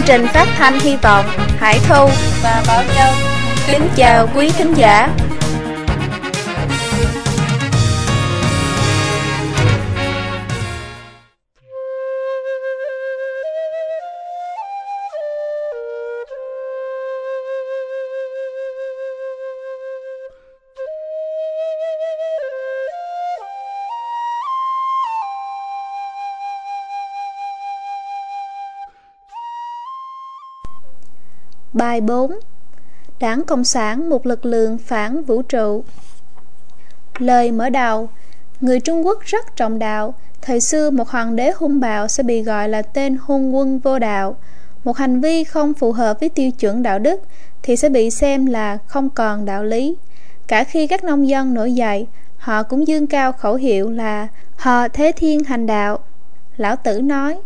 Chương trình phát thanh hy vọng Hải Thu và Bảo Châu kính chào quý thính giả. Bài 4 Đảng Cộng sản một lực lượng phản vũ trụ. Lời mở đầu. Người Trung Quốc rất trọng đạo. Thời xưa một hoàng đế hung bạo sẽ bị gọi là tên hung quân vô đạo. Một hành vi không phù hợp với tiêu chuẩn đạo đức Thì sẽ bị xem là không còn đạo lý. Cả khi các nông dân nổi dậy, Họ cũng dương cao khẩu hiệu là Họ thế thiên hành đạo. Lão Tử nói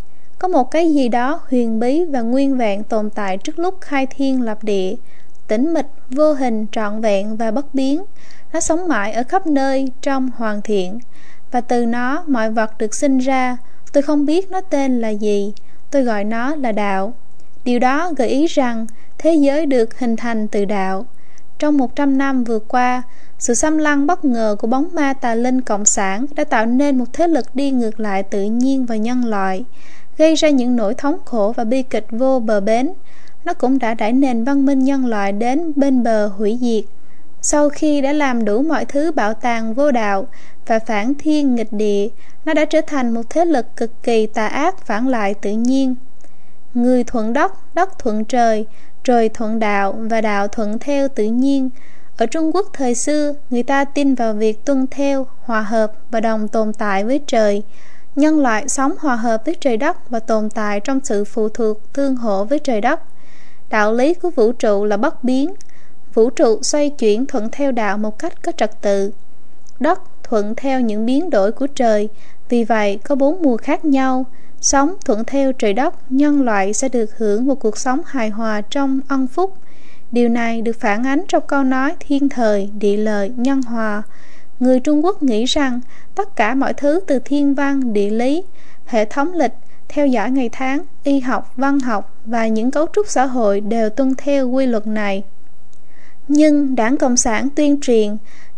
có một cái gì đó huyền bí và nguyên vẹn tồn tại trước lúc khai thiên lập địa. Tĩnh mịch, vô hình, trọn vẹn và bất biến. Nó sống mãi ở khắp nơi trong hoàn thiện. Và từ nó, mọi vật được sinh ra. Tôi không biết nó tên là gì. Tôi gọi nó là đạo. Điều đó gợi ý rằng thế giới được hình thành từ đạo. Trong một trăm năm vừa qua, sự xâm lăng bất ngờ của bóng ma tà linh cộng sản đã tạo nên một thế lực đi ngược lại tự nhiên và nhân loại gây ra những nỗi thống khổ và bi kịch vô bờ bến. Nó cũng đã đẩy nền văn minh nhân loại đến bên bờ hủy diệt. Sau khi đã làm đủ mọi thứ bảo tàng vô đạo và phản thiên nghịch địa, nó đã trở thành một thế lực cực kỳ tà ác phản lại tự nhiên. Người thuận đất đất thuận trời trời thuận đạo và đạo thuận theo tự nhiên. Ở trung quốc thời xưa, người ta tin vào việc tuân theo, hòa hợp và đồng tồn tại với trời nhân loại sống hòa hợp với trời đất và tồn tại trong sự phụ thuộc tương hỗ với trời đất. Đạo lý của vũ trụ là bất biến. Vũ trụ xoay chuyển thuận theo đạo một cách có trật tự. Đất thuận theo những biến đổi của trời. Vì vậy, có bốn mùa khác nhau. Sống thuận theo trời đất, nhân loại sẽ được hưởng một cuộc sống hài hòa trong ân phúc. Điều này được phản ánh trong câu nói thiên thời, địa lợi, nhân hòa người trung quốc nghĩ rằng tất cả mọi thứ từ thiên văn, địa lý, hệ thống lịch, theo dõi ngày tháng, y học, văn học và những cấu trúc xã hội đều tuân theo quy luật này. Nhưng đảng cộng sản tuyên truyền,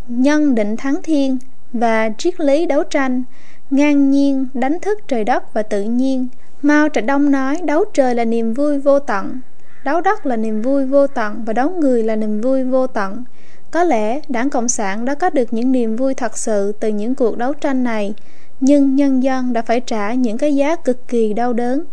nhân định thắng thiên và triết lý đấu tranh, ngang nhiên đánh thức trời đất và tự nhiên. Mao trạch đông nói, đấu trời là niềm vui vô tận, đấu đất là niềm vui vô tận và đấu người là niềm vui vô tận có lẽ đảng Cộng sản đã có được những niềm vui thật sự từ những cuộc đấu tranh này, nhưng nhân dân đã phải trả những cái giá cực kỳ đau đớn.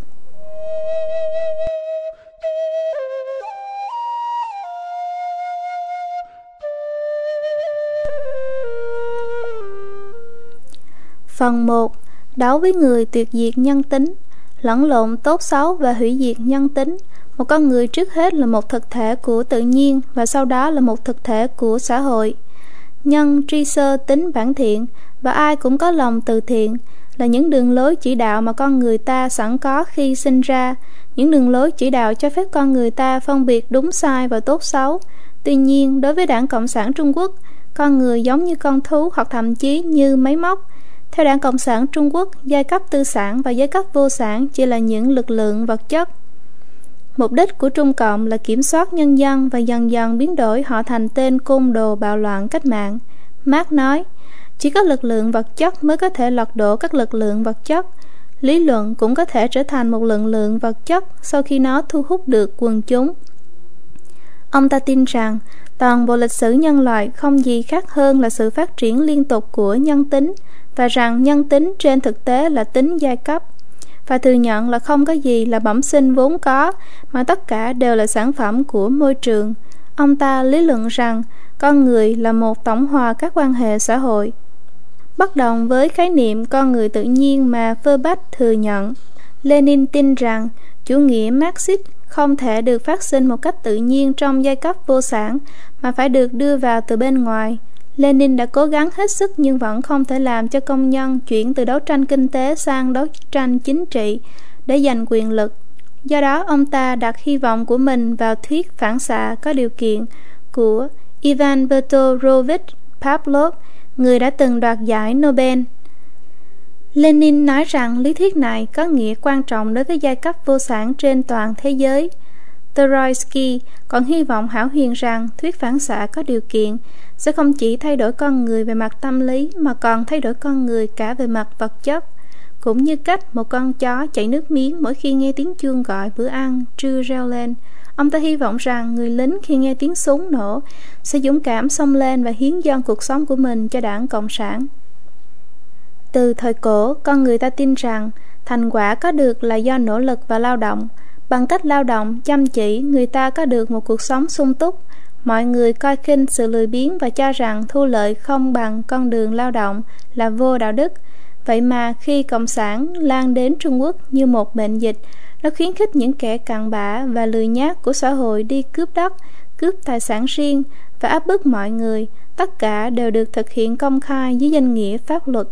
Phần 1. Đấu với người tuyệt diệt nhân tính Lẫn lộn tốt xấu và hủy diệt nhân tính một con người trước hết là một thực thể của tự nhiên và sau đó là một thực thể của xã hội. Nhân, tri, sơ, tính, bản thiện, và ai cũng có lòng từ thiện, là những đường lối chỉ đạo mà con người ta sẵn có khi sinh ra. Những đường lối chỉ đạo cho phép con người ta phân biệt đúng sai và tốt xấu. Tuy nhiên, đối với đảng cộng sản trung quốc, con người giống như con thú hoặc thậm chí như máy móc. Theo đảng cộng sản trung quốc, giai cấp tư sản và giai cấp vô sản chỉ là những lực lượng vật chất. Mục đích của Trung Cộng là kiểm soát nhân dân và dần dần biến đổi họ thành tên côn đồ bạo loạn cách mạng. Marx nói, chỉ có lực lượng vật chất mới có thể lật đổ các lực lượng vật chất. Lý luận cũng có thể trở thành một lực lượng vật chất sau khi nó thu hút được quần chúng. Ông ta tin rằng toàn bộ lịch sử nhân loại không gì khác hơn là sự phát triển liên tục của nhân tính và rằng nhân tính trên thực tế là tính giai cấp và thừa nhận là không có gì là bẩm sinh vốn có, mà tất cả đều là sản phẩm của môi trường. Ông ta lý luận rằng, con người là một tổng hòa các quan hệ xã hội. Bất đồng với khái niệm con người tự nhiên mà Feuerbach thừa nhận, Lenin tin rằng chủ nghĩa Marxist không thể được phát sinh một cách tự nhiên trong giai cấp vô sản, mà phải được đưa vào từ bên ngoài. Lenin đã cố gắng hết sức nhưng vẫn không thể làm cho công nhân chuyển từ đấu tranh kinh tế sang đấu tranh chính trị để giành quyền lực. Do đó, ông ta đặt hy vọng của mình vào thuyết phản xạ có điều kiện của Ivan Petrovich Pavlov, người đã từng đoạt giải Nobel. Lenin nói rằng lý thuyết này có nghĩa quan trọng đối với giai cấp vô sản trên toàn thế giới. Trotsky còn hy vọng hảo huyền rằng thuyết phản xạ có điều kiện sẽ không chỉ thay đổi con người về mặt tâm lý mà còn thay đổi con người cả về mặt vật chất, cũng như cách một con chó chảy nước miếng mỗi khi nghe tiếng chuông gọi bữa ăn, trưa reo lên. Ông ta hy vọng rằng người lính khi nghe tiếng súng nổ sẽ dũng cảm xông lên và hiến dâng cuộc sống của mình cho đảng cộng sản. Từ thời cổ, con người ta tin rằng thành quả có được là do nỗ lực và lao động bằng cách lao động, chăm chỉ, người ta có được một cuộc sống sung túc. Mọi người coi khinh sự lười biếng và cho rằng thu lợi không bằng con đường lao động là vô đạo đức. Vậy mà khi cộng sản lan đến trung quốc như một bệnh dịch, nó khuyến khích những kẻ cặn bã và lười nhác của xã hội đi cướp đất, cướp tài sản riêng và áp bức mọi người. Tất cả đều được thực hiện công khai dưới danh nghĩa pháp luật.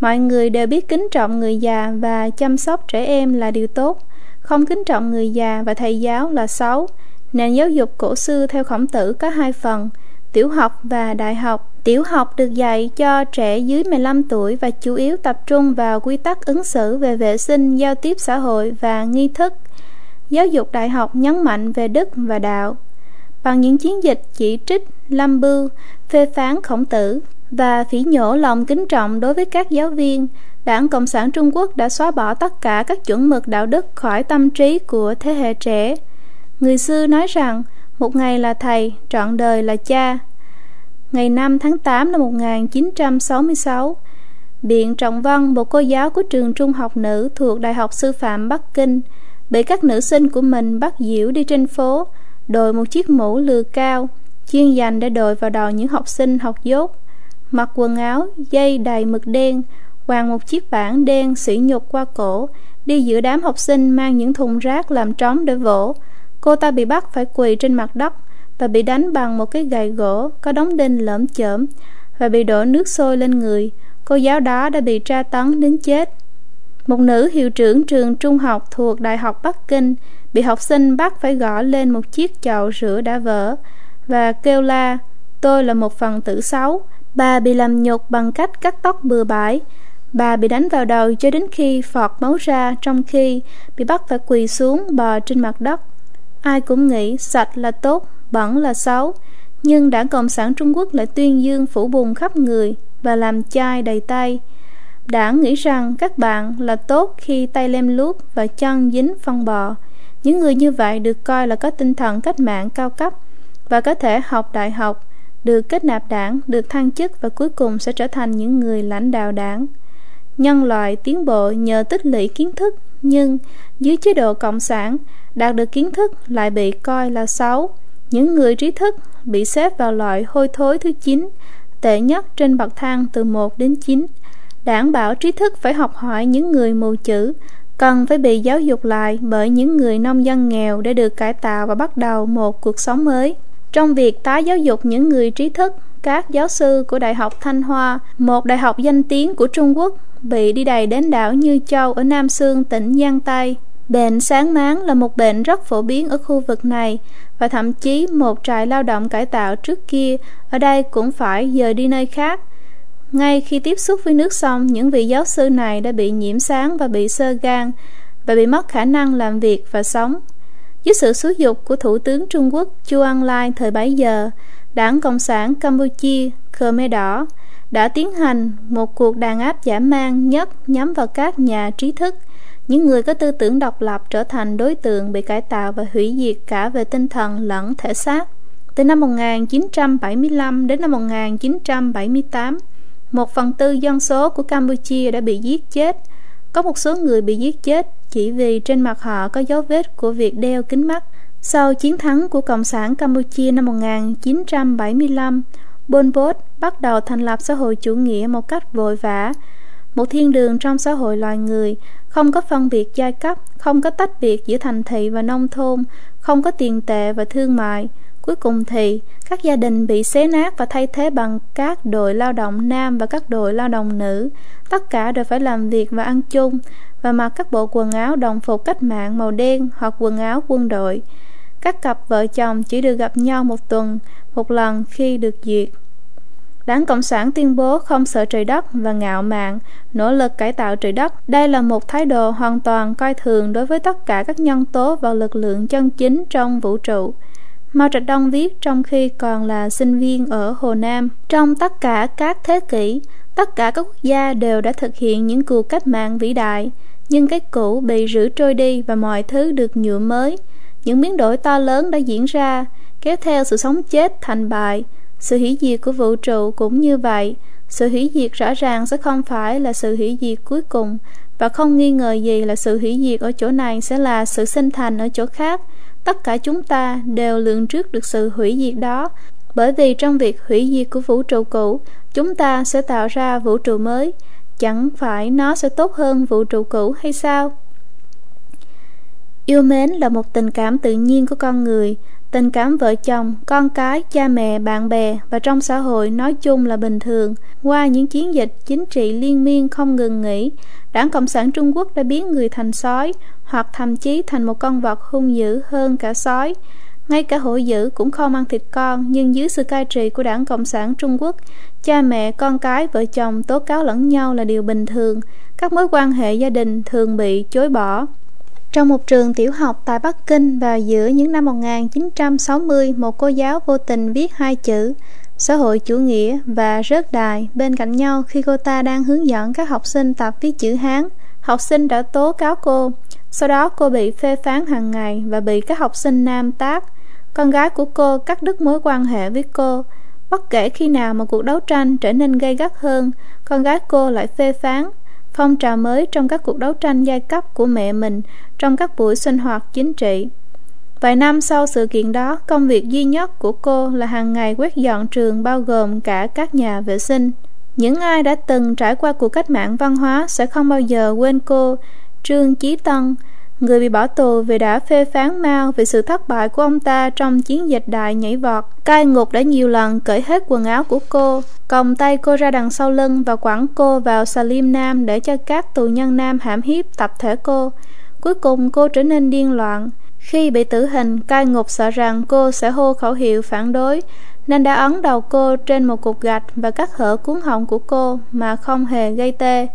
Mọi người đều biết kính trọng người già và chăm sóc trẻ em là điều tốt không kính trọng người già và thầy giáo là xấu. Nền giáo dục cổ xưa theo khổng tử có hai phần, tiểu học và đại học. Tiểu học được dạy cho trẻ dưới 15 tuổi và chủ yếu tập trung vào quy tắc ứng xử về vệ sinh, giao tiếp xã hội và nghi thức. Giáo dục đại học nhấn mạnh về đức và đạo. Bằng những chiến dịch chỉ trích, lâm bưu, phê phán khổng tử và phỉ nhổ lòng kính trọng đối với các giáo viên đảng cộng sản trung quốc đã xóa bỏ tất cả các chuẩn mực đạo đức khỏi tâm trí của thế hệ trẻ. Người xưa nói rằng một ngày là thầy trọn đời là cha. Ngày 5 tháng 8 năm 1966 Biện Trọng Văn, một cô giáo của trường trung học nữ thuộc Đại học Sư phạm Bắc Kinh, bị các nữ sinh của mình bắt diễu đi trên phố, đội một chiếc mũ lừa cao, chuyên dành để đội vào đầu những học sinh học dốt mặc quần áo dây đầy mực đen quàng một chiếc bảng đen sỉ nhục qua cổ, đi giữa đám học sinh mang những thùng rác làm trống để vỗ. Cô ta bị bắt phải quỳ trên mặt đất và bị đánh bằng một cái gậy gỗ có đóng đinh lởm chởm và bị đổ nước sôi lên người. Cô giáo đó đã bị tra tấn đến chết. Một nữ hiệu trưởng trường trung học thuộc đại học bắc kinh bị học sinh bắt phải gõ lên một chiếc chậu rửa đã vỡ và kêu la, tôi là một phần tử xấu, Bà bị làm nhục bằng cách cắt tóc bừa bãi. Bà bị đánh vào đầu cho đến khi phọt máu ra trong khi bị bắt phải quỳ xuống bò trên mặt đất. Ai cũng nghĩ sạch là tốt, bẩn là xấu. Nhưng đảng Cộng sản Trung Quốc lại tuyên dương phủ bùn khắp người và làm chai đầy tay. Đảng nghĩ rằng các bạn là tốt khi tay lem luốc và chân dính phân bò. Những người như vậy được coi là có tinh thần cách mạng cao cấp và có thể học đại học được kết nạp đảng, được thăng chức và cuối cùng sẽ trở thành những người lãnh đạo đảng. Nhân loại tiến bộ nhờ tích lũy kiến thức, nhưng dưới chế độ cộng sản, đạt được kiến thức lại bị coi là xấu. Những người trí thức bị xếp vào loại hôi thối thứ 9, tệ nhất trên bậc thang từ 1 đến 9. Đảng bảo trí thức phải học hỏi những người mù chữ, cần phải bị giáo dục lại bởi những người nông dân nghèo để được cải tạo và bắt đầu một cuộc sống mới. Trong việc tái giáo dục những người trí thức, các giáo sư của Đại học Thanh Hoa, một đại học danh tiếng của Trung Quốc, bị đi đầy đến đảo Như Châu ở Nam Sương, tỉnh Giang Tây. Bệnh sáng máng là một bệnh rất phổ biến ở khu vực này và thậm chí một trại lao động cải tạo trước kia ở đây cũng phải dời đi nơi khác. Ngay khi tiếp xúc với nước sông, những vị giáo sư này đã bị nhiễm sáng và bị sơ gan và bị mất khả năng làm việc và sống. Dưới sự xúi dục của Thủ tướng Trung Quốc Chu Ân Lai thời bấy giờ, Đảng Cộng sản Campuchia Khmer Đỏ đã tiến hành một cuộc đàn áp giả mang nhất nhắm vào các nhà trí thức, những người có tư tưởng độc lập trở thành đối tượng bị cải tạo và hủy diệt cả về tinh thần lẫn thể xác. Từ năm 1975 đến năm 1978, một phần tư dân số của Campuchia đã bị giết chết. Có một số người bị giết chết chỉ vì trên mặt họ có dấu vết của việc đeo kính mắt. Sau chiến thắng của Cộng sản Campuchia năm 1975, Pol Pot bắt đầu thành lập xã hội chủ nghĩa một cách vội vã, một thiên đường trong xã hội loài người, không có phân biệt giai cấp, không có tách biệt giữa thành thị và nông thôn, không có tiền tệ và thương mại. Cuối cùng thì, các gia đình bị xé nát và thay thế bằng các đội lao động nam và các đội lao động nữ. Tất cả đều phải làm việc và ăn chung, và mặc các bộ quần áo đồng phục cách mạng màu đen hoặc quần áo quân đội. Các cặp vợ chồng chỉ được gặp nhau một tuần, một lần khi được duyệt. Đảng Cộng sản tuyên bố không sợ trời đất và ngạo mạn, nỗ lực cải tạo trời đất. Đây là một thái độ hoàn toàn coi thường đối với tất cả các nhân tố và lực lượng chân chính trong vũ trụ. Mao Trạch Đông viết trong khi còn là sinh viên ở Hồ Nam. Trong tất cả các thế kỷ, tất cả các quốc gia đều đã thực hiện những cuộc cách mạng vĩ đại, nhưng cái cũ bị rửa trôi đi và mọi thứ được nhựa mới. Những biến đổi to lớn đã diễn ra, kéo theo sự sống chết thành bại. Sự hủy diệt của vũ trụ cũng như vậy. Sự hủy diệt rõ ràng sẽ không phải là sự hủy diệt cuối cùng, và không nghi ngờ gì là sự hủy diệt ở chỗ này sẽ là sự sinh thành ở chỗ khác tất cả chúng ta đều lường trước được sự hủy diệt đó bởi vì trong việc hủy diệt của vũ trụ cũ chúng ta sẽ tạo ra vũ trụ mới chẳng phải nó sẽ tốt hơn vũ trụ cũ hay sao yêu mến là một tình cảm tự nhiên của con người, tình cảm vợ chồng, con cái, cha mẹ, bạn bè và trong xã hội nói chung là bình thường. Qua những chiến dịch chính trị liên miên không ngừng nghỉ, đảng cộng sản trung quốc đã biến người thành sói hoặc thậm chí thành một con vật hung dữ hơn cả sói. Ngay cả hổ dữ cũng không ăn thịt con, nhưng dưới sự cai trị của đảng cộng sản trung quốc, cha mẹ, con cái, vợ chồng tố cáo lẫn nhau là điều bình thường. Các mối quan hệ gia đình thường bị chối bỏ trong một trường tiểu học tại Bắc Kinh vào giữa những năm 1960, một cô giáo vô tình viết hai chữ xã hội chủ nghĩa và rớt đài bên cạnh nhau khi cô ta đang hướng dẫn các học sinh tập viết chữ Hán. Học sinh đã tố cáo cô. Sau đó cô bị phê phán hàng ngày và bị các học sinh nam tác. Con gái của cô cắt đứt mối quan hệ với cô. Bất kể khi nào mà cuộc đấu tranh trở nên gay gắt hơn, con gái cô lại phê phán phong trào mới trong các cuộc đấu tranh giai cấp của mẹ mình trong các buổi sinh hoạt chính trị. Vài năm sau sự kiện đó, công việc duy nhất của cô là hàng ngày quét dọn trường bao gồm cả các nhà vệ sinh. Những ai đã từng trải qua cuộc cách mạng văn hóa sẽ không bao giờ quên cô, Trương Chí Tân, người bị bỏ tù vì đã phê phán Mao về sự thất bại của ông ta trong chiến dịch đại nhảy vọt. Cai ngục đã nhiều lần cởi hết quần áo của cô, còng tay cô ra đằng sau lưng và quẳng cô vào Salim Nam để cho các tù nhân nam hãm hiếp tập thể cô. Cuối cùng cô trở nên điên loạn. Khi bị tử hình, cai ngục sợ rằng cô sẽ hô khẩu hiệu phản đối, nên đã ấn đầu cô trên một cục gạch và cắt hở cuốn họng của cô mà không hề gây tê.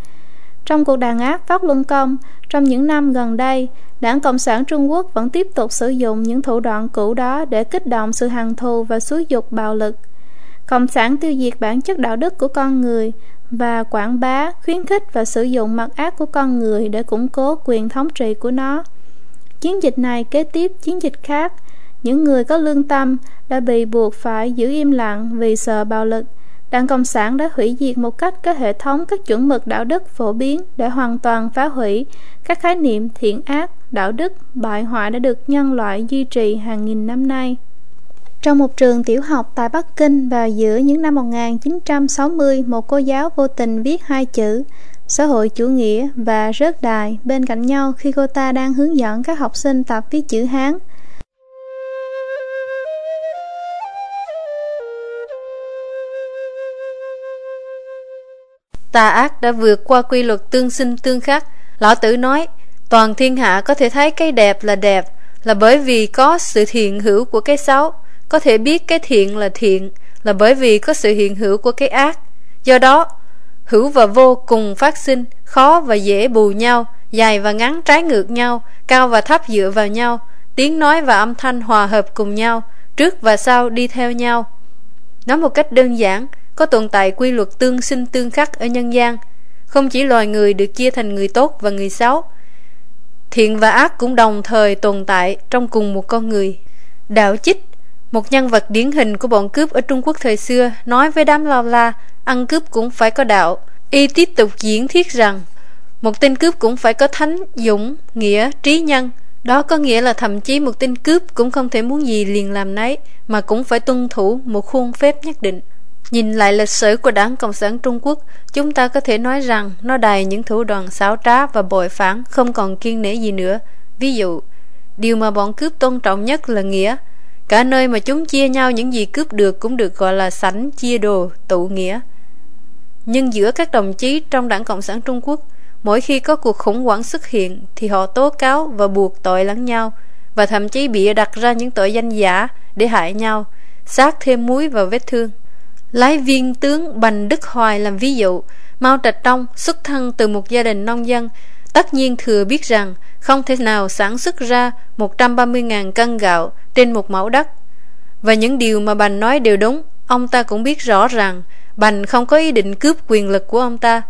Trong cuộc đàn áp Pháp Luân Công, trong những năm gần đây, Đảng Cộng sản Trung Quốc vẫn tiếp tục sử dụng những thủ đoạn cũ đó để kích động sự hằn thù và xúi dục bạo lực. Cộng sản tiêu diệt bản chất đạo đức của con người và quảng bá, khuyến khích và sử dụng mặt ác của con người để củng cố quyền thống trị của nó. Chiến dịch này kế tiếp chiến dịch khác, những người có lương tâm đã bị buộc phải giữ im lặng vì sợ bạo lực. Đảng Cộng sản đã hủy diệt một cách các hệ thống các chuẩn mực đạo đức phổ biến để hoàn toàn phá hủy các khái niệm thiện ác, đạo đức, bại hoại đã được nhân loại duy trì hàng nghìn năm nay. Trong một trường tiểu học tại Bắc Kinh vào giữa những năm 1960, một cô giáo vô tình viết hai chữ xã hội chủ nghĩa và rớt đài bên cạnh nhau khi cô ta đang hướng dẫn các học sinh tập viết chữ Hán. Tà ác đã vượt qua quy luật tương sinh tương khắc. Lão tử nói, toàn thiên hạ có thể thấy cái đẹp là đẹp, là bởi vì có sự thiện hữu của cái xấu. Có thể biết cái thiện là thiện, là bởi vì có sự hiện hữu của cái ác. Do đó, hữu và vô cùng phát sinh, khó và dễ bù nhau, dài và ngắn trái ngược nhau, cao và thấp dựa vào nhau, tiếng nói và âm thanh hòa hợp cùng nhau, trước và sau đi theo nhau. Nói một cách đơn giản, có tồn tại quy luật tương sinh tương khắc ở nhân gian. Không chỉ loài người được chia thành người tốt và người xấu, thiện và ác cũng đồng thời tồn tại trong cùng một con người. Đạo Chích, một nhân vật điển hình của bọn cướp ở Trung Quốc thời xưa, nói với đám lao la, ăn cướp cũng phải có đạo. Y tiếp tục diễn thiết rằng, một tên cướp cũng phải có thánh, dũng, nghĩa, trí nhân. Đó có nghĩa là thậm chí một tên cướp cũng không thể muốn gì liền làm nấy, mà cũng phải tuân thủ một khuôn phép nhất định. Nhìn lại lịch sử của đảng Cộng sản Trung Quốc, chúng ta có thể nói rằng nó đầy những thủ đoạn xáo trá và bội phản không còn kiên nể gì nữa. Ví dụ, điều mà bọn cướp tôn trọng nhất là nghĩa. Cả nơi mà chúng chia nhau những gì cướp được cũng được gọi là sảnh chia đồ, tụ nghĩa. Nhưng giữa các đồng chí trong đảng Cộng sản Trung Quốc, mỗi khi có cuộc khủng hoảng xuất hiện thì họ tố cáo và buộc tội lẫn nhau và thậm chí bịa đặt ra những tội danh giả để hại nhau, sát thêm muối vào vết thương. Lái viên tướng Bành Đức Hoài làm ví dụ, Mao Trạch Đông xuất thân từ một gia đình nông dân, tất nhiên thừa biết rằng không thể nào sản xuất ra 130.000 cân gạo trên một mẫu đất. Và những điều mà Bành nói đều đúng, ông ta cũng biết rõ rằng Bành không có ý định cướp quyền lực của ông ta.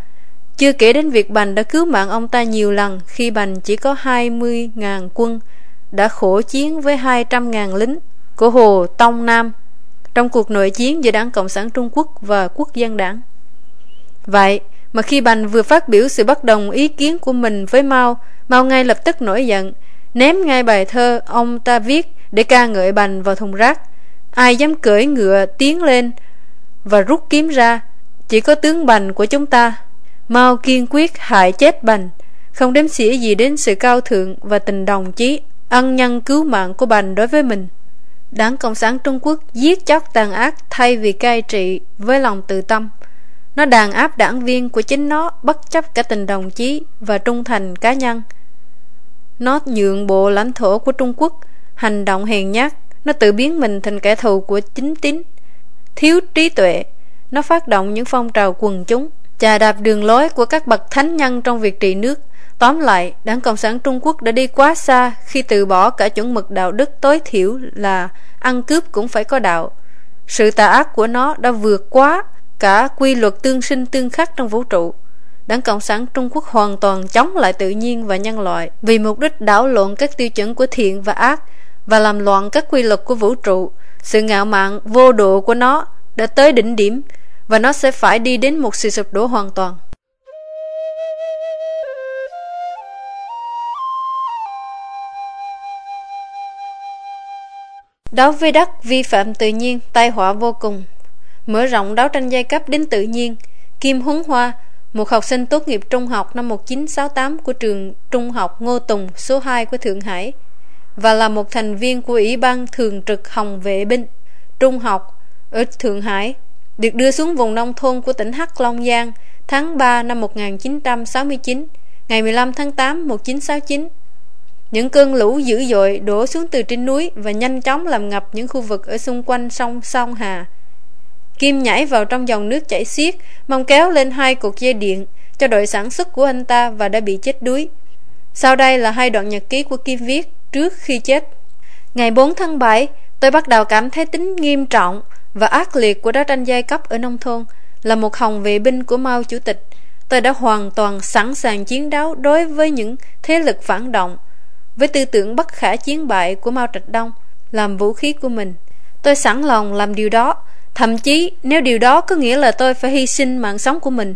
Chưa kể đến việc Bành đã cứu mạng ông ta nhiều lần khi Bành chỉ có 20.000 quân, đã khổ chiến với 200.000 lính của Hồ Tông Nam trong cuộc nội chiến giữa Đảng Cộng sản Trung Quốc và Quốc dân đảng. Vậy mà khi Bành vừa phát biểu sự bất đồng ý kiến của mình với Mao, Mao ngay lập tức nổi giận, ném ngay bài thơ ông ta viết để ca ngợi Bành vào thùng rác. Ai dám cưỡi ngựa tiến lên và rút kiếm ra, chỉ có tướng Bành của chúng ta. Mao kiên quyết hại chết Bành, không đếm xỉa gì đến sự cao thượng và tình đồng chí, ân nhân cứu mạng của Bành đối với mình. Đảng Cộng sản Trung Quốc giết chóc tàn ác thay vì cai trị với lòng tự tâm. Nó đàn áp đảng viên của chính nó bất chấp cả tình đồng chí và trung thành cá nhân. Nó nhượng bộ lãnh thổ của Trung Quốc, hành động hèn nhát, nó tự biến mình thành kẻ thù của chính tín. Thiếu trí tuệ, nó phát động những phong trào quần chúng, chà đạp đường lối của các bậc thánh nhân trong việc trị nước. Tóm lại, Đảng Cộng sản Trung Quốc đã đi quá xa khi từ bỏ cả chuẩn mực đạo đức tối thiểu là ăn cướp cũng phải có đạo. Sự tà ác của nó đã vượt quá cả quy luật tương sinh tương khắc trong vũ trụ. Đảng Cộng sản Trung Quốc hoàn toàn chống lại tự nhiên và nhân loại vì mục đích đảo lộn các tiêu chuẩn của thiện và ác và làm loạn các quy luật của vũ trụ. Sự ngạo mạn vô độ của nó đã tới đỉnh điểm và nó sẽ phải đi đến một sự sụp đổ hoàn toàn. Đối với đất vi phạm tự nhiên, tai họa vô cùng. Mở rộng đấu tranh giai cấp đến tự nhiên, Kim Huấn Hoa, một học sinh tốt nghiệp trung học năm 1968 của trường trung học Ngô Tùng số 2 của Thượng Hải và là một thành viên của Ủy ban Thường trực Hồng Vệ binh Trung học ở Thượng Hải, được đưa xuống vùng nông thôn của tỉnh Hắc Long Giang tháng 3 năm 1969, ngày 15 tháng 8 1969. Những cơn lũ dữ dội đổ xuống từ trên núi và nhanh chóng làm ngập những khu vực ở xung quanh sông Sông Hà. Kim nhảy vào trong dòng nước chảy xiết, mong kéo lên hai cột dây điện cho đội sản xuất của anh ta và đã bị chết đuối. Sau đây là hai đoạn nhật ký của Kim viết trước khi chết. Ngày 4 tháng 7, tôi bắt đầu cảm thấy tính nghiêm trọng và ác liệt của đấu tranh giai cấp ở nông thôn. Là một hồng vệ binh của Mao Chủ tịch, tôi đã hoàn toàn sẵn sàng chiến đấu đối với những thế lực phản động, với tư tưởng bất khả chiến bại của Mao Trạch Đông làm vũ khí của mình. Tôi sẵn lòng làm điều đó, thậm chí nếu điều đó có nghĩa là tôi phải hy sinh mạng sống của mình.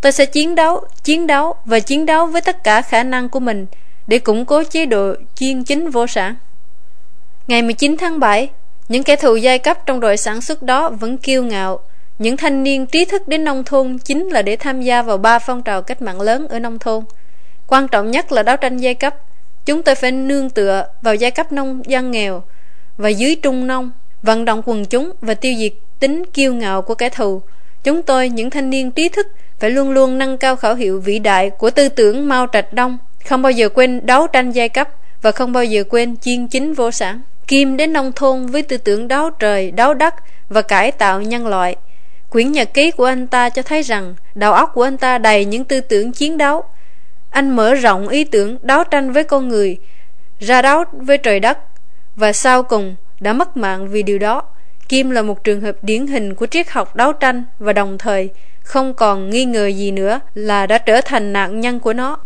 Tôi sẽ chiến đấu, chiến đấu và chiến đấu với tất cả khả năng của mình để củng cố chế độ chuyên chính vô sản. Ngày 19 tháng 7, những kẻ thù giai cấp trong đội sản xuất đó vẫn kiêu ngạo. Những thanh niên trí thức đến nông thôn chính là để tham gia vào ba phong trào cách mạng lớn ở nông thôn. Quan trọng nhất là đấu tranh giai cấp. Chúng tôi phải nương tựa vào giai cấp nông dân nghèo và dưới trung nông, vận động quần chúng và tiêu diệt tính kiêu ngạo của kẻ thù. Chúng tôi, những thanh niên trí thức, phải luôn luôn nâng cao khẩu hiệu vĩ đại của tư tưởng Mao Trạch Đông, không bao giờ quên đấu tranh giai cấp và không bao giờ quên chiên chính vô sản. Kim đến nông thôn với tư tưởng đấu trời, đấu đất và cải tạo nhân loại. Quyển nhật ký của anh ta cho thấy rằng đầu óc của anh ta đầy những tư tưởng chiến đấu. Anh mở rộng ý tưởng đấu tranh với con người, ra đấu với trời đất và sau cùng đã mất mạng vì điều đó. Kim là một trường hợp điển hình của triết học đấu tranh và đồng thời không còn nghi ngờ gì nữa là đã trở thành nạn nhân của nó.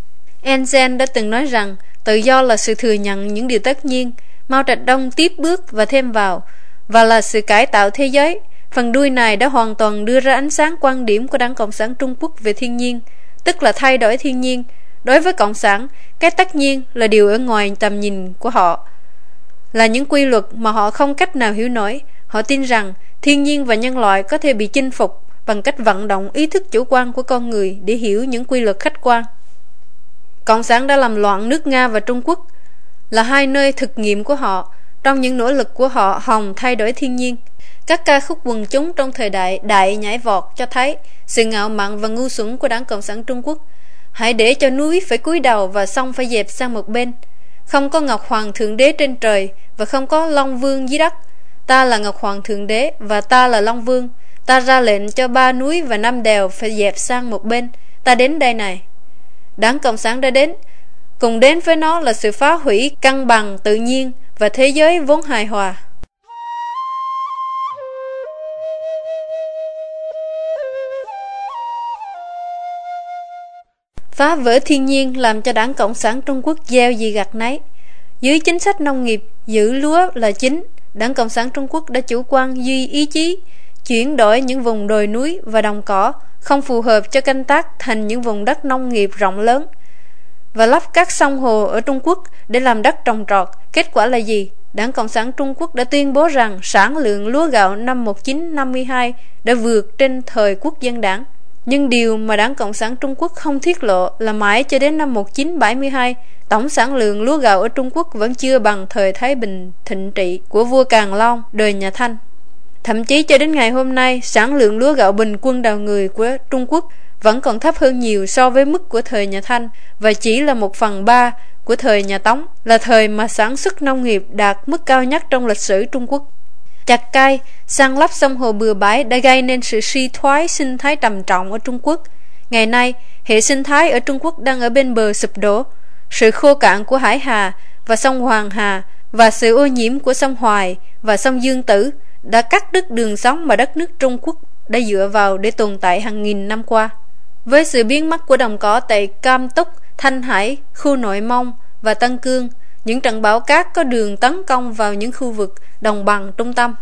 Enzen đã từng nói rằng tự do là sự thừa nhận những điều tất nhiên, Mao Trạch Đông tiếp bước và thêm vào, và là sự cải tạo thế giới. Phần đuôi này đã hoàn toàn đưa ra ánh sáng quan điểm của Đảng Cộng sản Trung Quốc về thiên nhiên, tức là thay đổi thiên nhiên. Đối với Cộng sản, cái tất nhiên là điều ở ngoài tầm nhìn của họ, là những quy luật mà họ không cách nào hiểu nổi. Họ tin rằng thiên nhiên và nhân loại có thể bị chinh phục bằng cách vận động ý thức chủ quan của con người để hiểu những quy luật khách quan. Cộng sản đã làm loạn nước Nga và Trung Quốc là hai nơi thực nghiệm của họ trong những nỗ lực của họ hòng thay đổi thiên nhiên. Các ca khúc quần chúng trong thời đại đại nhảy vọt cho thấy sự ngạo mạn và ngu xuẩn của Đảng Cộng sản Trung Quốc. Hãy để cho núi phải cúi đầu và sông phải dẹp sang một bên. Không có Ngọc Hoàng Thượng Đế trên trời và không có Long Vương dưới đất. Ta là Ngọc Hoàng Thượng Đế và ta là Long Vương. Ta ra lệnh cho ba núi và năm đèo phải dẹp sang một bên. Ta đến đây này. Đảng Cộng sản đã đến. Cùng đến với nó là sự phá hủy cân bằng tự nhiên và thế giới vốn hài hòa. Phá vỡ thiên nhiên làm cho đảng Cộng sản Trung Quốc gieo gì gặt nấy. Dưới chính sách nông nghiệp, giữ lúa là chính, đảng Cộng sản Trung Quốc đã chủ quan duy ý chí, chuyển đổi những vùng đồi núi và đồng cỏ không phù hợp cho canh tác thành những vùng đất nông nghiệp rộng lớn và lắp các sông hồ ở Trung Quốc để làm đất trồng trọt. Kết quả là gì? Đảng Cộng sản Trung Quốc đã tuyên bố rằng sản lượng lúa gạo năm 1952 đã vượt trên thời quốc dân đảng. Nhưng điều mà Đảng Cộng sản Trung Quốc không tiết lộ là mãi cho đến năm 1972, tổng sản lượng lúa gạo ở Trung Quốc vẫn chưa bằng thời Thái Bình thịnh trị của vua Càn Long, đời nhà Thanh. Thậm chí cho đến ngày hôm nay, sản lượng lúa gạo bình quân đầu người của Trung Quốc vẫn còn thấp hơn nhiều so với mức của thời nhà Thanh và chỉ là một phần ba của thời nhà Tống, là thời mà sản xuất nông nghiệp đạt mức cao nhất trong lịch sử Trung Quốc. Chặt cây, săn lấp sông hồ bừa bãi đã gây nên sự suy thoái sinh thái trầm trọng ở Trung Quốc. Ngày nay, hệ sinh thái ở Trung Quốc đang ở bên bờ sụp đổ. Sự khô cạn của Hải Hà và sông Hoàng Hà và sự ô nhiễm của sông Hoài và sông Dương Tử đã cắt đứt đường sống mà đất nước Trung Quốc đã dựa vào để tồn tại hàng nghìn năm qua. Với sự biến mất của đồng cỏ tại Cam Túc, Thanh Hải, khu Nội Mông và Tân Cương, những trận bão cát có đường tấn công vào những khu vực đồng bằng trung tâm.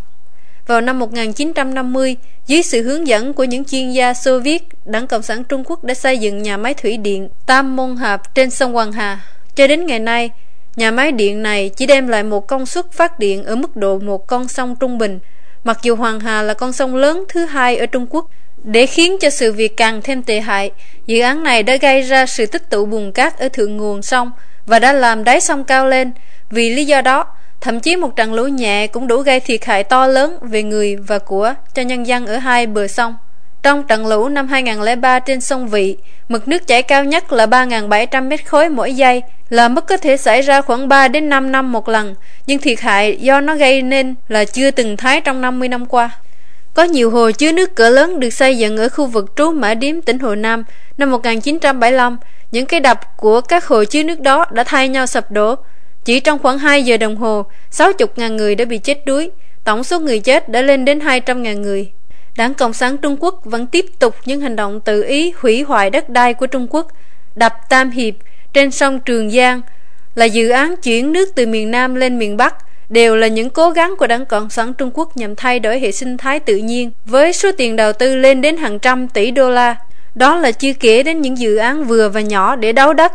Vào năm 1950, dưới sự hướng dẫn của những chuyên gia Xô Viết, Đảng Cộng sản Trung Quốc đã xây dựng nhà máy thủy điện Tam Môn Hạp trên sông Hoàng Hà. Cho đến ngày nay, nhà máy điện này chỉ đem lại một công suất phát điện ở mức độ một con sông trung bình, mặc dù Hoàng Hà là con sông lớn thứ hai ở Trung Quốc. Để khiến cho sự việc càng thêm tệ hại, dự án này đã gây ra sự tích tụ bùn cát ở thượng nguồn sông và đã làm đáy sông cao lên. Vì lý do đó, thậm chí một trận lũ nhẹ cũng đủ gây thiệt hại to lớn về người và của cho nhân dân ở hai bờ sông. Trong trận lũ năm 2003 trên sông Vị, mực nước chảy cao nhất là 3.700 mét khối mỗi giây, là mức có thể xảy ra khoảng 3 đến 5 năm một lần, nhưng thiệt hại do nó gây nên là chưa từng thấy trong 50 năm qua. Có nhiều hồ chứa nước cỡ lớn được xây dựng ở khu vực trú Mã Điếm, tỉnh Hồ Nam năm 1975. Những cái đập của các hồ chứa nước đó đã thay nhau sập đổ. Chỉ trong khoảng 2 giờ đồng hồ, 60.000 người đã bị chết đuối. Tổng số người chết đã lên đến 200.000 người. Đảng Cộng sản Trung Quốc vẫn tiếp tục những hành động tự ý hủy hoại đất đai của Trung Quốc, đập Tam Hiệp trên sông Trường Giang là dự án chuyển nước từ miền Nam lên miền Bắc đều là những cố gắng của Đảng Cộng sản Trung Quốc nhằm thay đổi hệ sinh thái tự nhiên với số tiền đầu tư lên đến hàng trăm tỷ đô la. Đó là chưa kể đến những dự án vừa và nhỏ để đấu đất.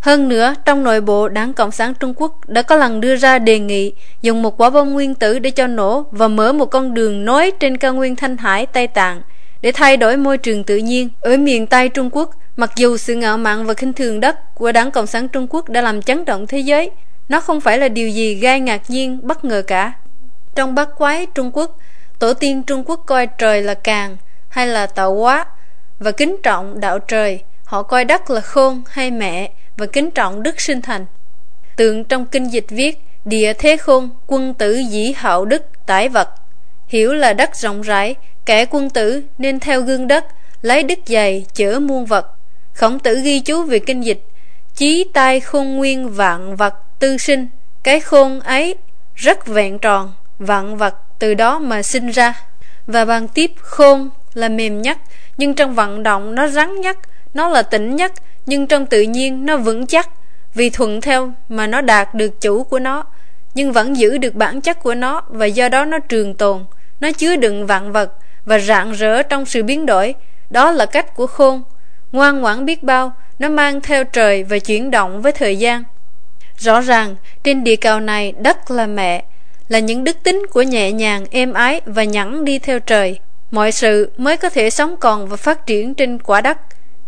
Hơn nữa, trong nội bộ Đảng Cộng sản Trung Quốc đã có lần đưa ra đề nghị dùng một quả bom nguyên tử để cho nổ và mở một con đường nối trên cao nguyên Thanh Hải, Tây Tạng để thay đổi môi trường tự nhiên ở miền Tây Trung Quốc. Mặc dù sự ngạo mạn và khinh thường đất của Đảng Cộng sản Trung Quốc đã làm chấn động thế giới, nó không phải là điều gì gai ngạc nhiên, bất ngờ cả. Trong bát quái Trung Quốc, tổ tiên Trung Quốc coi trời là càng hay là tạo quá và kính trọng đạo trời. Họ coi đất là khôn hay mẹ và kính trọng đức sinh thành. Tượng trong kinh dịch viết Địa thế khôn, quân tử dĩ hậu đức, tải vật. Hiểu là đất rộng rãi, kẻ quân tử nên theo gương đất, lấy đức dày, chở muôn vật. Khổng tử ghi chú về kinh dịch Chí tai khôn nguyên vạn vật tư sinh Cái khôn ấy rất vẹn tròn Vạn vật từ đó mà sinh ra Và bằng tiếp khôn là mềm nhất nhưng trong vận động nó rắn nhất Nó là tĩnh nhất Nhưng trong tự nhiên nó vững chắc. Vì thuận theo mà nó đạt được chủ của nó Nhưng vẫn giữ được bản chất của nó Và do đó nó trường tồn Nó chứa đựng vạn vật Và rạng rỡ trong sự biến đổi. Đó là cách của khôn. Ngoan ngoãn biết bao Nó mang theo trời và chuyển động với thời gian. Rõ ràng, trên địa cầu này đất là mẹ, là những đức tính của nhẹ nhàng, êm ái và nhẵn đi theo trời. Mọi sự mới có thể sống còn và phát triển trên quả đất.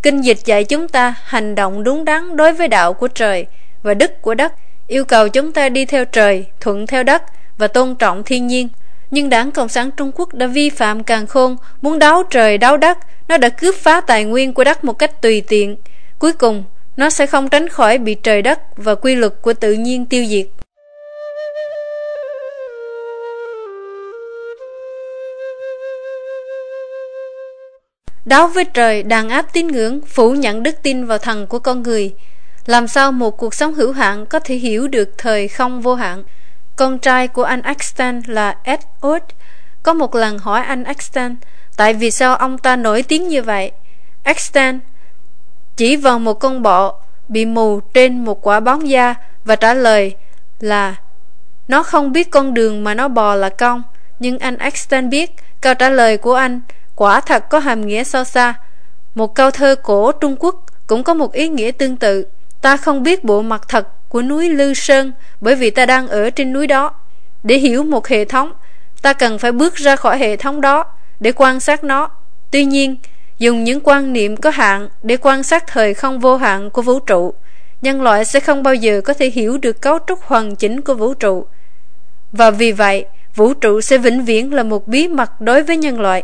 Kinh dịch dạy chúng ta hành động đúng đắn đối với đạo của trời và đức của đất, yêu cầu chúng ta đi theo trời, thuận theo đất và tôn trọng thiên nhiên. Nhưng đảng Cộng sản Trung Quốc đã vi phạm càng khôn, muốn đáo trời đáo đất, nó đã cướp phá tài nguyên của đất một cách tùy tiện. Cuối cùng, nó sẽ không tránh khỏi bị trời đất và quy luật của tự nhiên tiêu diệt. Đáo với trời đàn áp tín ngưỡng, Phủ nhận đức tin vào thần của con người. Làm sao một cuộc sống hữu hạn Có thể hiểu được thời không vô hạn? Con trai của anh Axton là Edward. Có một lần hỏi anh Axton Tại vì sao ông ta nổi tiếng như vậy? Axton chỉ vào một con bọ bị mù trên một quả bóng da và trả lời là, nó không biết con đường mà nó bò là cong nhưng anh Axton biết câu trả lời của anh quả thật có hàm nghĩa sâu xa. Một câu thơ cổ Trung Quốc cũng có một ý nghĩa tương tự. Ta không biết bộ mặt thật của núi Lư Sơn bởi vì ta đang ở trên núi đó. Để hiểu một hệ thống, ta cần phải bước ra khỏi hệ thống đó để quan sát nó. Tuy nhiên, dùng những quan niệm có hạn để quan sát thời không vô hạn của vũ trụ, nhân loại sẽ không bao giờ có thể hiểu được cấu trúc hoàn chỉnh của vũ trụ. Và vì vậy, vũ trụ sẽ vĩnh viễn là một bí mật đối với nhân loại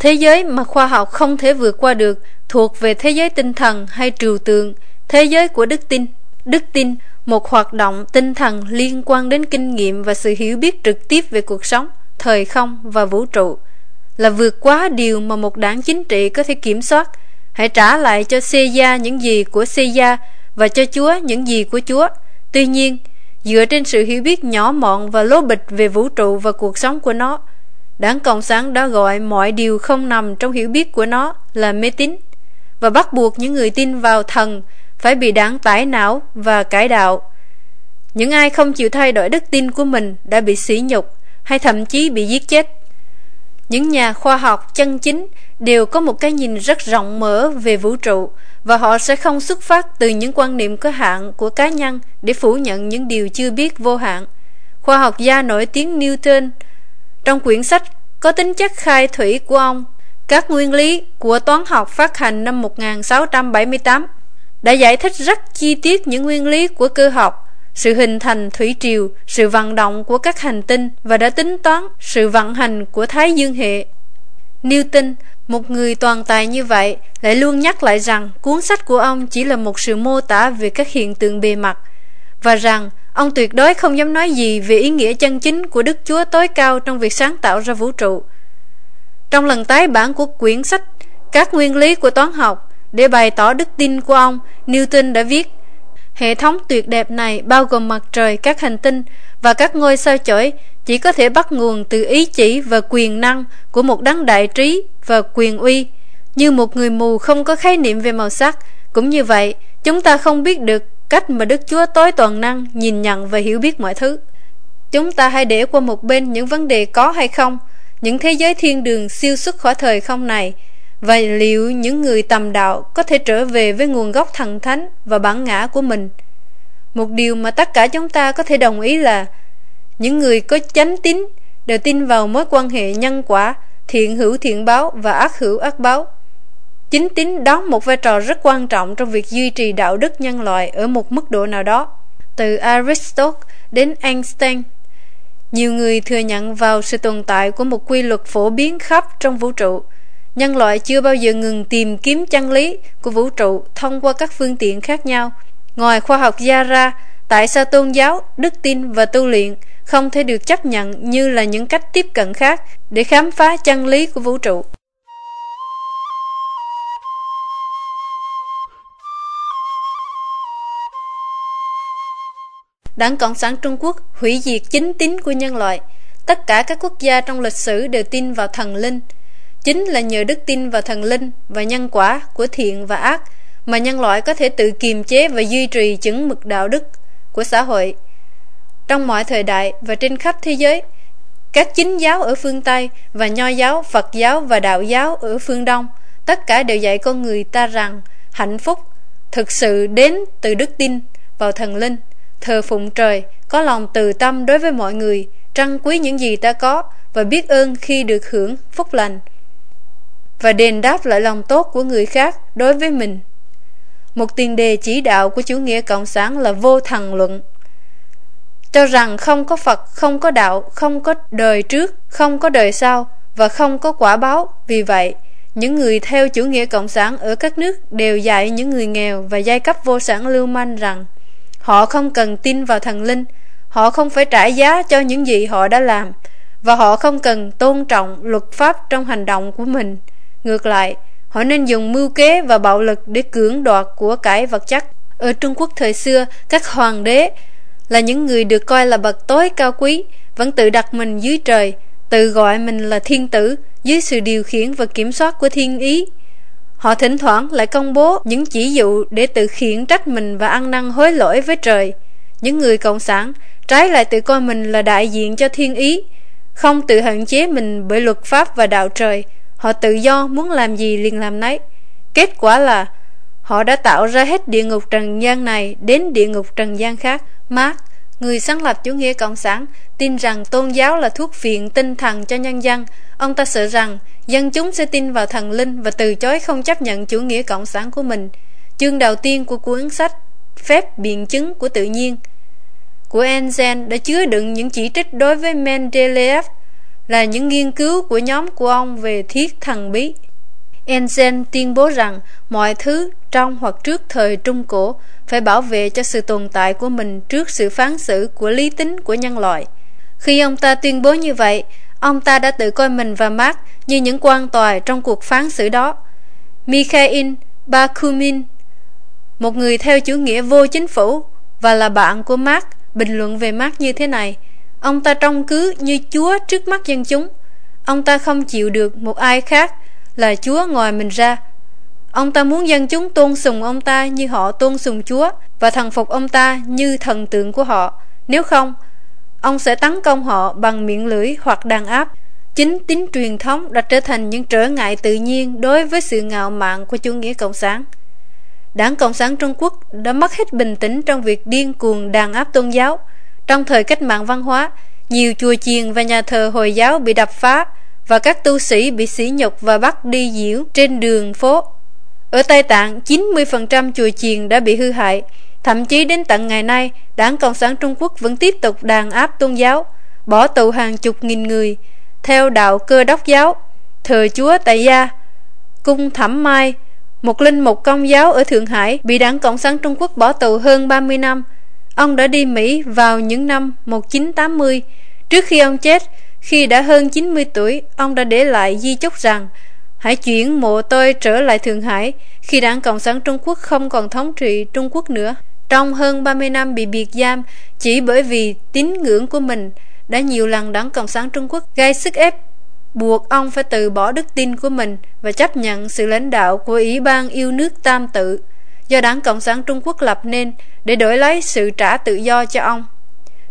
thế giới mà khoa học không thể vượt qua được thuộc về thế giới tinh thần hay trừu tượng. Thế giới của đức tin đức tin, một hoạt động tinh thần liên quan đến kinh nghiệm và sự hiểu biết trực tiếp về cuộc sống, thời không và vũ trụ. Là vượt quá điều mà một đảng chính trị có thể kiểm soát, hãy trả lại cho Caesar những gì của Caesar và cho Chúa những gì của Chúa. Tuy nhiên, dựa trên sự hiểu biết nhỏ mọn và lố bịch về vũ trụ và cuộc sống của nó đảng cộng sản đã gọi mọi điều không nằm trong hiểu biết của nó là mê tín, và bắt buộc những người tin vào thần phải bị đảng tải não và cải đạo những ai không chịu thay đổi đức tin của mình đã bị sỉ nhục hay thậm chí bị giết chết những nhà khoa học chân chính đều có một cái nhìn rất rộng mở về vũ trụ, và họ sẽ không xuất phát từ những quan niệm có hạn của cá nhân để phủ nhận những điều chưa biết vô hạn. Khoa học gia nổi tiếng Newton trong quyển sách có tính chất khai thủy của ông các nguyên lý của toán học phát hành năm 1678 đã giải thích rất chi tiết những nguyên lý của cơ học sự hình thành thủy triều, sự vận động của các hành tinh và đã tính toán sự vận hành của Thái Dương hệ. Newton, một người toàn tài như vậy, lại luôn nhắc lại rằng cuốn sách của ông chỉ là một sự mô tả về các hiện tượng bề mặt và rằng ông tuyệt đối không dám nói gì về ý nghĩa chân chính của Đức Chúa tối cao trong việc sáng tạo ra vũ trụ. Trong lần tái bản của quyển sách Các nguyên lý của toán học để bày tỏ đức tin của ông, Newton đã viết Hệ thống tuyệt đẹp này bao gồm mặt trời, các hành tinh và các ngôi sao chổi chỉ có thể bắt nguồn từ ý chỉ và quyền năng của một đấng đại trí và quyền uy. Như một người mù không có khái niệm về màu sắc, cũng như vậy, chúng ta không biết được cách mà Đức Chúa tối toàn năng nhìn nhận và hiểu biết mọi thứ. Chúng ta hãy để qua một bên những vấn đề có hay không, những thế giới thiên đường siêu xuất khỏi thời không này và liệu những người tầm đạo có thể trở về với nguồn gốc thần thánh và bản ngã của mình một điều mà tất cả chúng ta có thể đồng ý là những người có chánh tín đều tin vào mối quan hệ nhân quả thiện hữu thiện báo và ác hữu ác báo chính tín đóng một vai trò rất quan trọng trong việc duy trì đạo đức nhân loại ở một mức độ nào đó. Từ aristotle đến einstein, nhiều người thừa nhận vào sự tồn tại của một quy luật phổ biến khắp trong vũ trụ. Nhân loại chưa bao giờ ngừng tìm kiếm chân lý của vũ trụ thông qua các phương tiện khác nhau. Ngoài khoa học gia ra, tại sao tôn giáo, đức tin và tu luyện không thể được chấp nhận như là những cách tiếp cận khác để khám phá chân lý của vũ trụ? Đảng Cộng sản Trung Quốc hủy diệt chính tín của nhân loại. Tất cả các quốc gia trong lịch sử đều tin vào thần linh, Chính là nhờ đức tin vào thần linh và nhân quả của thiện và ác mà nhân loại có thể tự kiềm chế và duy trì chứng mực đạo đức của xã hội. Trong mọi thời đại và trên khắp thế giới, các chính giáo ở phương Tây và nho giáo, Phật giáo và đạo giáo ở phương Đông, tất cả đều dạy con người ta rằng hạnh phúc thực sự đến từ đức tin vào thần linh, thờ phụng trời, có lòng từ tâm đối với mọi người, trân quý những gì ta có và biết ơn khi được hưởng phúc lành và đền đáp lại lòng tốt của người khác đối với mình. Một tiền đề chỉ đạo của chủ nghĩa cộng sản là vô thần luận. Cho rằng không có Phật, không có đạo, không có đời trước, không có đời sau và không có quả báo. Vì vậy, những người theo chủ nghĩa cộng sản ở các nước đều dạy những người nghèo và giai cấp vô sản lưu manh rằng họ không cần tin vào thần linh, họ không phải trả giá cho những gì họ đã làm và họ không cần tôn trọng luật pháp trong hành động của mình. Ngược lại, Họ nên dùng mưu kế và bạo lực để cưỡng đoạt của cải vật chất. Ở Trung Quốc thời xưa, các hoàng đế là những người được coi là bậc tối cao quý, vẫn tự đặt mình dưới trời, tự gọi mình là thiên tử dưới sự điều khiển và kiểm soát của thiên ý. Họ thỉnh thoảng lại công bố những chỉ dụ để tự khiển trách mình và ăn năn hối lỗi với trời. Những người cộng sản trái lại tự coi mình là đại diện cho thiên ý, không tự hạn chế mình bởi luật pháp và đạo trời. Họ tự do muốn làm gì liền làm nấy. Kết quả là họ đã tạo ra hết địa ngục trần gian này đến địa ngục trần gian khác. Mark, người sáng lập chủ nghĩa cộng sản, tin rằng tôn giáo là thuốc phiện tinh thần cho nhân dân. Ông ta sợ rằng dân chúng sẽ tin vào thần linh và từ chối không chấp nhận chủ nghĩa cộng sản của mình. Chương đầu tiên của cuốn sách Phép biện chứng của tự nhiên của Enzen đã chứa đựng những chỉ trích đối với Mendeleev là những nghiên cứu của nhóm của ông về thiết thần bí. Enzen tuyên bố rằng mọi thứ trong hoặc trước thời Trung Cổ phải bảo vệ cho sự tồn tại của mình trước sự phán xử của lý tính của nhân loại. Khi ông ta tuyên bố như vậy, ông ta đã tự coi mình và Marx như những quan tòa trong cuộc phán xử đó. Mikhail Bakunin, một người theo chủ nghĩa vô chính phủ và là bạn của Marx, bình luận về Marx như thế này. Ông ta trông cứ như Chúa trước mắt dân chúng. Ông ta không chịu được một ai khác là Chúa ngoài mình ra. Ông ta muốn dân chúng tôn sùng ông ta như họ tôn sùng Chúa và thần phục ông ta như thần tượng của họ. Nếu không, ông sẽ tấn công họ bằng miệng lưỡi hoặc đàn áp. Chính tính truyền thống đã trở thành những trở ngại tự nhiên đối với sự ngạo mạn của chủ nghĩa cộng sản. Đảng Cộng sản Trung Quốc đã mất hết bình tĩnh trong việc điên cuồng đàn áp tôn giáo. Trong thời cách mạng văn hóa, nhiều chùa chiền và nhà thờ Hồi giáo bị đập phá và các tu sĩ bị sỉ nhục và bắt đi diễu trên đường phố. Ở Tây Tạng, 90% chùa chiền đã bị hư hại. Thậm chí đến tận ngày nay, Đảng Cộng sản Trung Quốc vẫn tiếp tục đàn áp tôn giáo, bỏ tù hàng chục nghìn người, theo đạo cơ đốc giáo, thờ chúa tại gia, cung thẩm mai, một linh mục công giáo ở Thượng Hải bị Đảng Cộng sản Trung Quốc bỏ tù hơn 30 năm. Ông đã đi Mỹ vào những năm 1980. Trước khi ông chết, khi đã hơn 90 tuổi, ông đã để lại di chúc rằng Hãy chuyển mộ tôi trở lại Thượng Hải khi Đảng Cộng sản Trung Quốc không còn thống trị Trung Quốc nữa. Trong hơn 30 năm bị biệt giam chỉ bởi vì tín ngưỡng của mình đã nhiều lần Đảng Cộng sản Trung Quốc gây sức ép buộc ông phải từ bỏ đức tin của mình và chấp nhận sự lãnh đạo của Ủy ban yêu nước tam tự do Đảng Cộng sản Trung Quốc lập nên để đổi lấy sự trả tự do cho ông.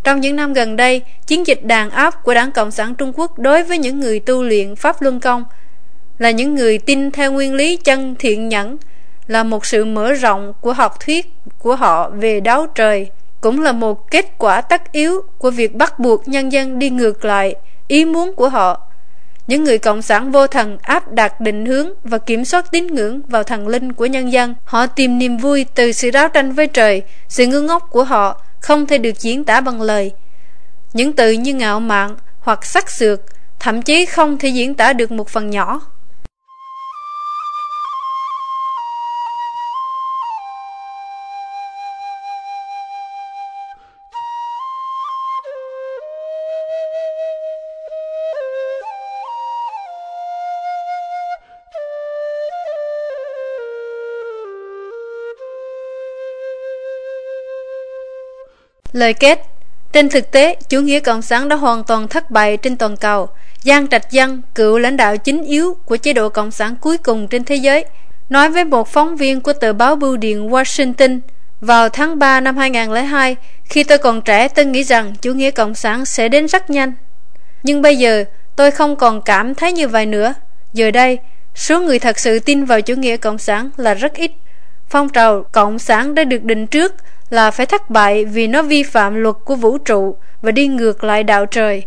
Trong những năm gần đây, chiến dịch đàn áp của Đảng Cộng sản Trung Quốc đối với những người tu luyện Pháp Luân Công là những người tin theo nguyên lý chân thiện nhẫn, là một sự mở rộng của học thuyết của họ về đáo trời, cũng là một kết quả tất yếu của việc bắt buộc nhân dân đi ngược lại ý muốn của họ. Những người cộng sản vô thần áp đặt định hướng và kiểm soát tín ngưỡng vào thần linh của nhân dân, họ tìm niềm vui từ sự ráo tranh với trời, sự ngưng ngốc của họ không thể được diễn tả bằng lời. Những từ như ngạo mạn hoặc sắc sược thậm chí không thể diễn tả được một phần nhỏ. Lời kết Trên thực tế, chủ nghĩa Cộng sản đã hoàn toàn thất bại trên toàn cầu. Giang Trạch Dân, cựu lãnh đạo chính yếu của chế độ Cộng sản cuối cùng trên thế giới, nói với một phóng viên của tờ báo Bưu điện Washington vào tháng 3 năm 2002, khi tôi còn trẻ tôi nghĩ rằng chủ nghĩa Cộng sản sẽ đến rất nhanh. Nhưng bây giờ, tôi không còn cảm thấy như vậy nữa. Giờ đây, số người thật sự tin vào chủ nghĩa Cộng sản là rất ít. Phong trào Cộng sản đã được định trước là phải thất bại vì nó vi phạm luật của vũ trụ và đi ngược lại đạo trời.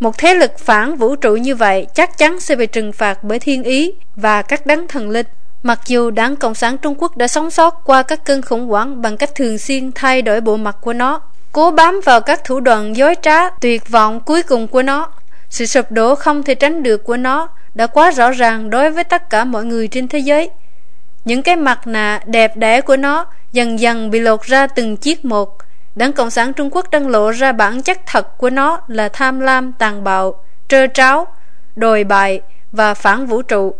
Một thế lực phản vũ trụ như vậy chắc chắn sẽ bị trừng phạt bởi thiên ý và các đấng thần linh. Mặc dù Đảng Cộng sản Trung Quốc đã sống sót qua các cơn khủng hoảng bằng cách thường xuyên thay đổi bộ mặt của nó, cố bám vào các thủ đoạn dối trá, tuyệt vọng cuối cùng của nó, sự sụp đổ không thể tránh được của nó đã quá rõ ràng đối với tất cả mọi người trên thế giới. Những cái mặt nạ đẹp đẽ của nó dần dần bị lột ra từng chiếc một. Đảng Cộng sản Trung Quốc đang lộ ra bản chất thật của nó là tham lam, tàn bạo, trơ tráo, đồi bại và phản vũ trụ.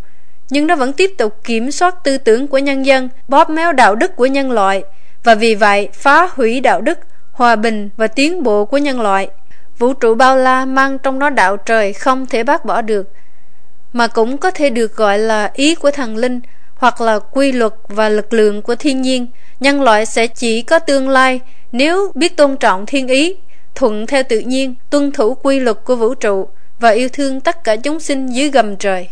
nhưng nó vẫn tiếp tục kiểm soát tư tưởng của nhân dân, bóp méo đạo đức của nhân loại, và vì vậy phá hủy đạo đức, hòa bình và tiến bộ của nhân loại. Vũ trụ bao la mang trong nó đạo trời không thể bác bỏ được, mà cũng có thể được gọi là ý của thần linh, hoặc là quy luật và lực lượng của thiên nhiên. Nhân loại sẽ chỉ có tương lai nếu biết tôn trọng thiên ý, thuận theo tự nhiên, tuân thủ quy luật của vũ trụ và yêu thương tất cả chúng sinh dưới gầm trời.